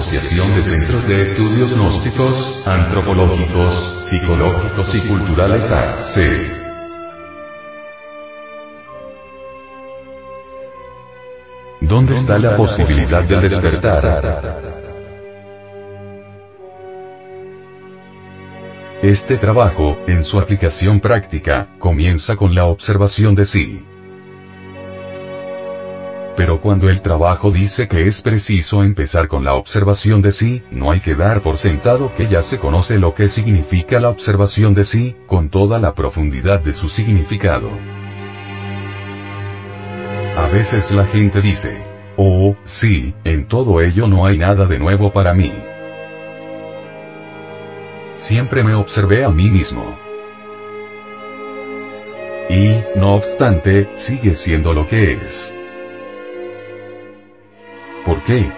Asociación de Centros de Estudios Gnósticos, Antropológicos, Psicológicos y Culturales AC. ¿Dónde está la posibilidad de despertar? Este trabajo, en su aplicación práctica, comienza con la observación de sí. Pero cuando el trabajo dice que es preciso empezar con la observación de sí, no hay que dar por sentado que ya se conoce lo que significa la observación de sí, con toda la profundidad de su significado. A veces la gente dice, oh, sí, en todo ello no hay nada de nuevo para mí siempre me observé a mí mismo. Y, no obstante, sigue siendo lo que es. ¿Por qué?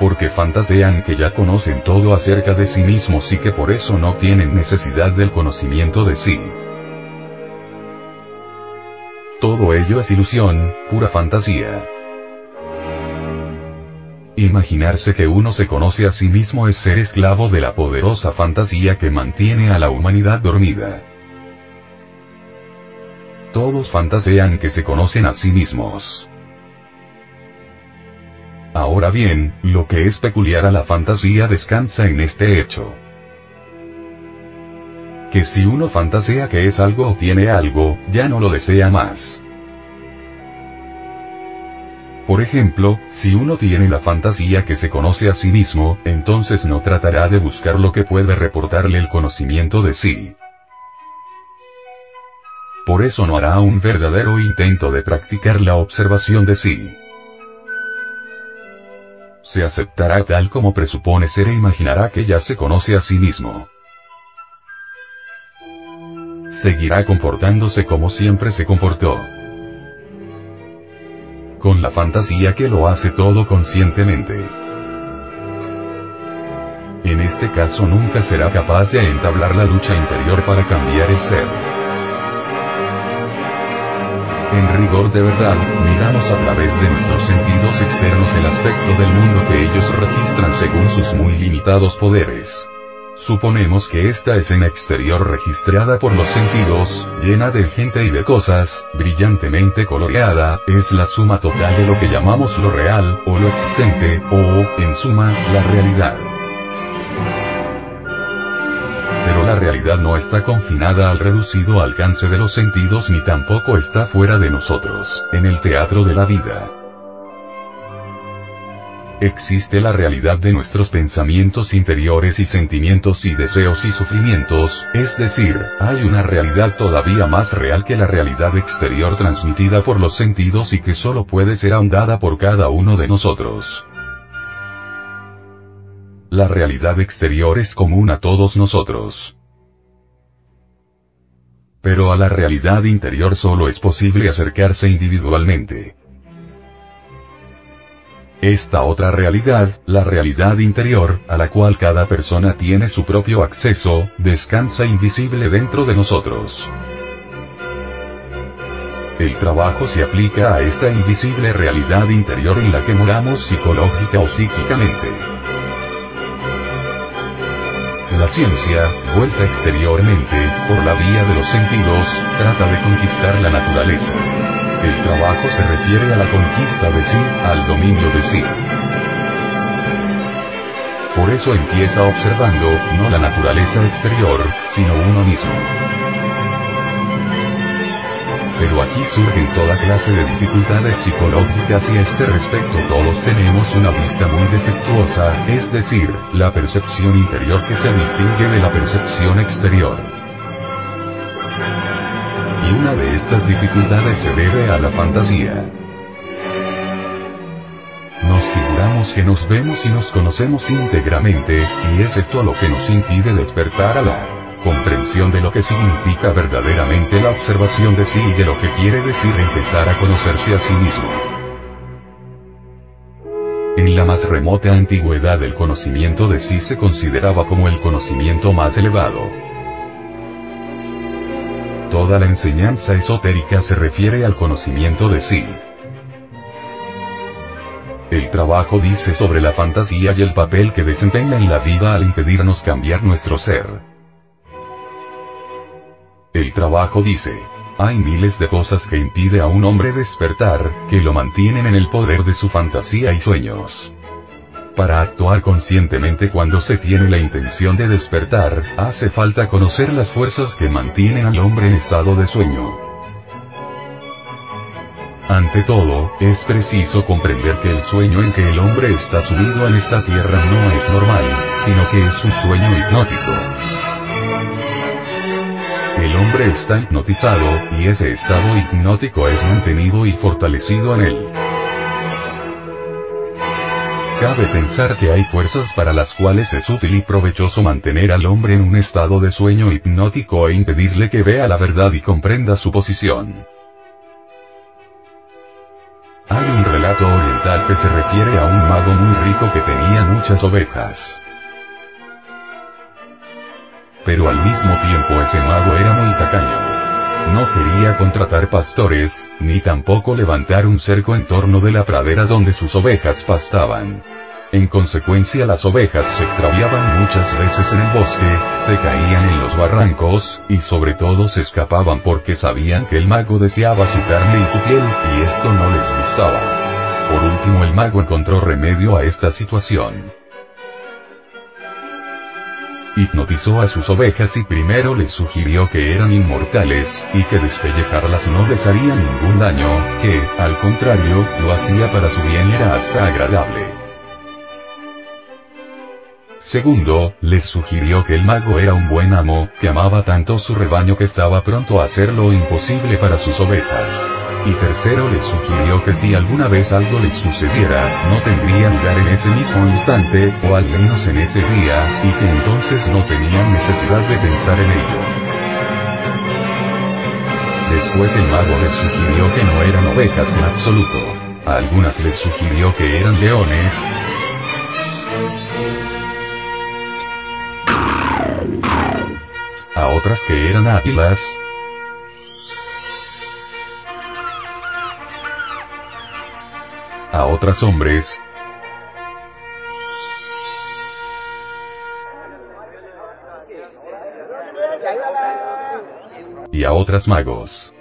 Porque fantasean que ya conocen todo acerca de sí mismos y que por eso no tienen necesidad del conocimiento de sí. Todo ello es ilusión, pura fantasía. Imaginarse que uno se conoce a sí mismo es ser esclavo de la poderosa fantasía que mantiene a la humanidad dormida. Todos fantasean que se conocen a sí mismos. Ahora bien, lo que es peculiar a la fantasía descansa en este hecho. Que si uno fantasea que es algo o tiene algo, ya no lo desea más. Por ejemplo, si uno tiene la fantasía que se conoce a sí mismo, entonces no tratará de buscar lo que puede reportarle el conocimiento de sí. Por eso no hará un verdadero intento de practicar la observación de sí. Se aceptará tal como presupone ser e imaginará que ya se conoce a sí mismo. Seguirá comportándose como siempre se comportó con la fantasía que lo hace todo conscientemente. En este caso nunca será capaz de entablar la lucha interior para cambiar el ser. En rigor de verdad, miramos a través de nuestros sentidos externos el aspecto del mundo que ellos registran según sus muy limitados poderes. Suponemos que esta escena exterior registrada por los sentidos, llena de gente y de cosas, brillantemente coloreada, es la suma total de lo que llamamos lo real, o lo existente, o, en suma, la realidad. Realidad no está confinada al reducido alcance de los sentidos ni tampoco está fuera de nosotros, en el teatro de la vida existe la realidad de nuestros pensamientos interiores y sentimientos y deseos y sufrimientos, es decir, hay una realidad todavía más real que la realidad exterior transmitida por los sentidos y que solo puede ser ahondada por cada uno de nosotros. La realidad exterior es común a todos nosotros. Pero a la realidad interior solo es posible acercarse individualmente. Esta otra realidad, la realidad interior, a la cual cada persona tiene su propio acceso, descansa invisible dentro de nosotros. El trabajo se aplica a esta invisible realidad interior en la que moramos psicológica o psíquicamente. La ciencia, vuelta exteriormente, por la vía de los sentidos, trata de conquistar la naturaleza. El trabajo se refiere a la conquista de sí, al dominio de sí. Por eso empieza observando, no la naturaleza exterior, sino uno mismo. Pero aquí surgen toda clase de dificultades psicológicas y a este respecto todos tenemos una vista muy defectuosa, es decir, la percepción interior que se distingue de la percepción exterior. Y una de estas dificultades se debe a la fantasía. Nos figuramos que nos vemos y nos conocemos íntegramente, y es esto lo que nos impide despertar a la comprensión de lo que significa verdaderamente la observación de sí y de lo que quiere decir empezar a conocerse a sí mismo. En la más remota antigüedad el conocimiento de sí se consideraba como el conocimiento más elevado, Toda la enseñanza esotérica se refiere al conocimiento de sí. El trabajo dice sobre la fantasía y el papel que desempeña en la vida al impedirnos cambiar nuestro ser. El trabajo dice, hay miles de cosas que impide a un hombre despertar, que lo mantienen en el poder de su fantasía y sueños. Para actuar conscientemente cuando se tiene la intención de despertar, hace falta conocer las fuerzas que mantienen al hombre en estado de sueño. Ante todo, es preciso comprender que el sueño en que el hombre está subido en esta tierra no es normal, sino que es un sueño hipnótico. El hombre está hipnotizado, y ese estado hipnótico es mantenido y fortalecido en él. Cabe pensar que hay fuerzas para las cuales es útil y provechoso mantener al hombre en un estado de sueño hipnótico e impedirle que vea la verdad y comprenda su posición. Hay un relato oriental que se refiere a un mago muy rico que tenía muchas ovejas. Pero al mismo tiempo ese mago era muy tacaño. No quería contratar pastores, ni tampoco levantar un cerco en torno de la pradera donde sus ovejas pastaban. En consecuencia las ovejas se extraviaban muchas veces en el bosque, se caían en los barrancos, y sobre todo se escapaban porque sabían que el mago deseaba su carne y su piel, y esto no les gustaba. Por último el mago encontró remedio a esta situación. Hipnotizó a sus ovejas y primero les sugirió que eran inmortales, y que despellejarlas no les haría ningún daño, que, al contrario, lo hacía para su bien y era hasta agradable. Segundo, les sugirió que el mago era un buen amo, que amaba tanto su rebaño que estaba pronto a hacer lo imposible para sus ovejas. Y tercero les sugirió que si alguna vez algo les sucediera, no tendría lugar en ese mismo instante, o al menos en ese día, y que entonces no tenían necesidad de pensar en ello. Después el mago les sugirió que no eran ovejas en absoluto. A algunas les sugirió que eran leones, a otras que eran águilas, a otras hombres, y a otras magos.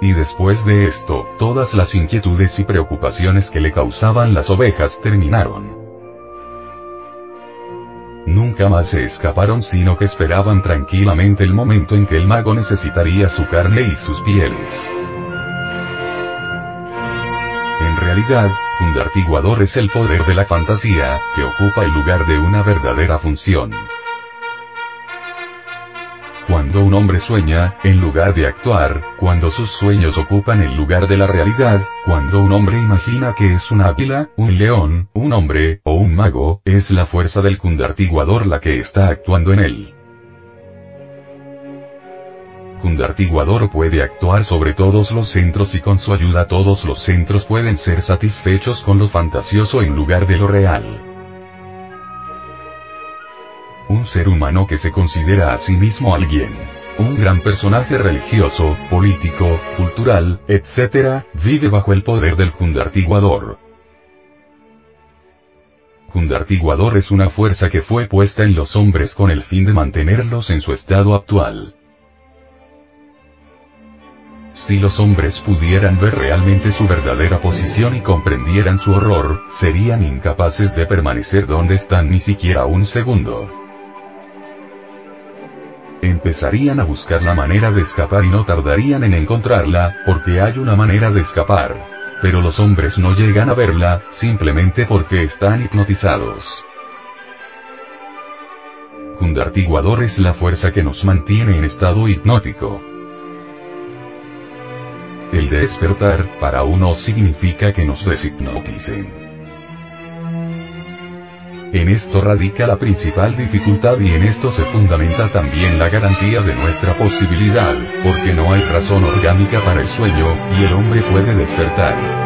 Y después de esto, todas las inquietudes y preocupaciones que le causaban las ovejas terminaron. Nunca más se escaparon sino que esperaban tranquilamente el momento en que el mago necesitaría su carne y sus pieles. Realidad, es el poder de la fantasía, que ocupa el lugar de una verdadera función. Cuando un hombre sueña, en lugar de actuar, cuando sus sueños ocupan el lugar de la realidad, cuando un hombre imagina que es un águila, un león, un hombre, o un mago, es la fuerza del cundartiguador la que está actuando en él. Cundartiguador puede actuar sobre todos los centros y con su ayuda todos los centros pueden ser satisfechos con lo fantasioso en lugar de lo real. Un ser humano que se considera a sí mismo alguien. Un gran personaje religioso, político, cultural, etc., vive bajo el poder del Jundartiguador. Jundartiguador es una fuerza que fue puesta en los hombres con el fin de mantenerlos en su estado actual. Si los hombres pudieran ver realmente su verdadera posición y comprendieran su horror, serían incapaces de permanecer donde están ni siquiera un segundo empezarían a buscar la manera de escapar y no tardarían en encontrarla, porque hay una manera de escapar. Pero los hombres no llegan a verla, simplemente porque están hipnotizados. Jundartiguador es la fuerza que nos mantiene en estado hipnótico. El despertar, para uno significa que nos deshipnoticen. En esto radica la principal dificultad y en esto se fundamenta también la garantía de nuestra posibilidad, porque no hay razón orgánica para el sueño, y el hombre puede despertar.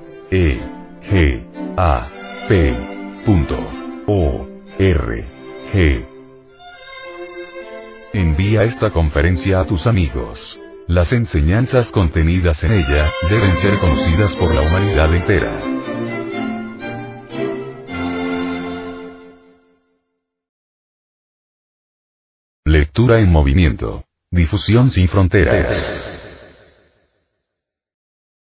www.acegap.org Envía esta conferencia a tus amigos. Las enseñanzas contenidas en ella deben ser conocidas por la humanidad entera. Lectura en movimiento. Difusión sin fronteras.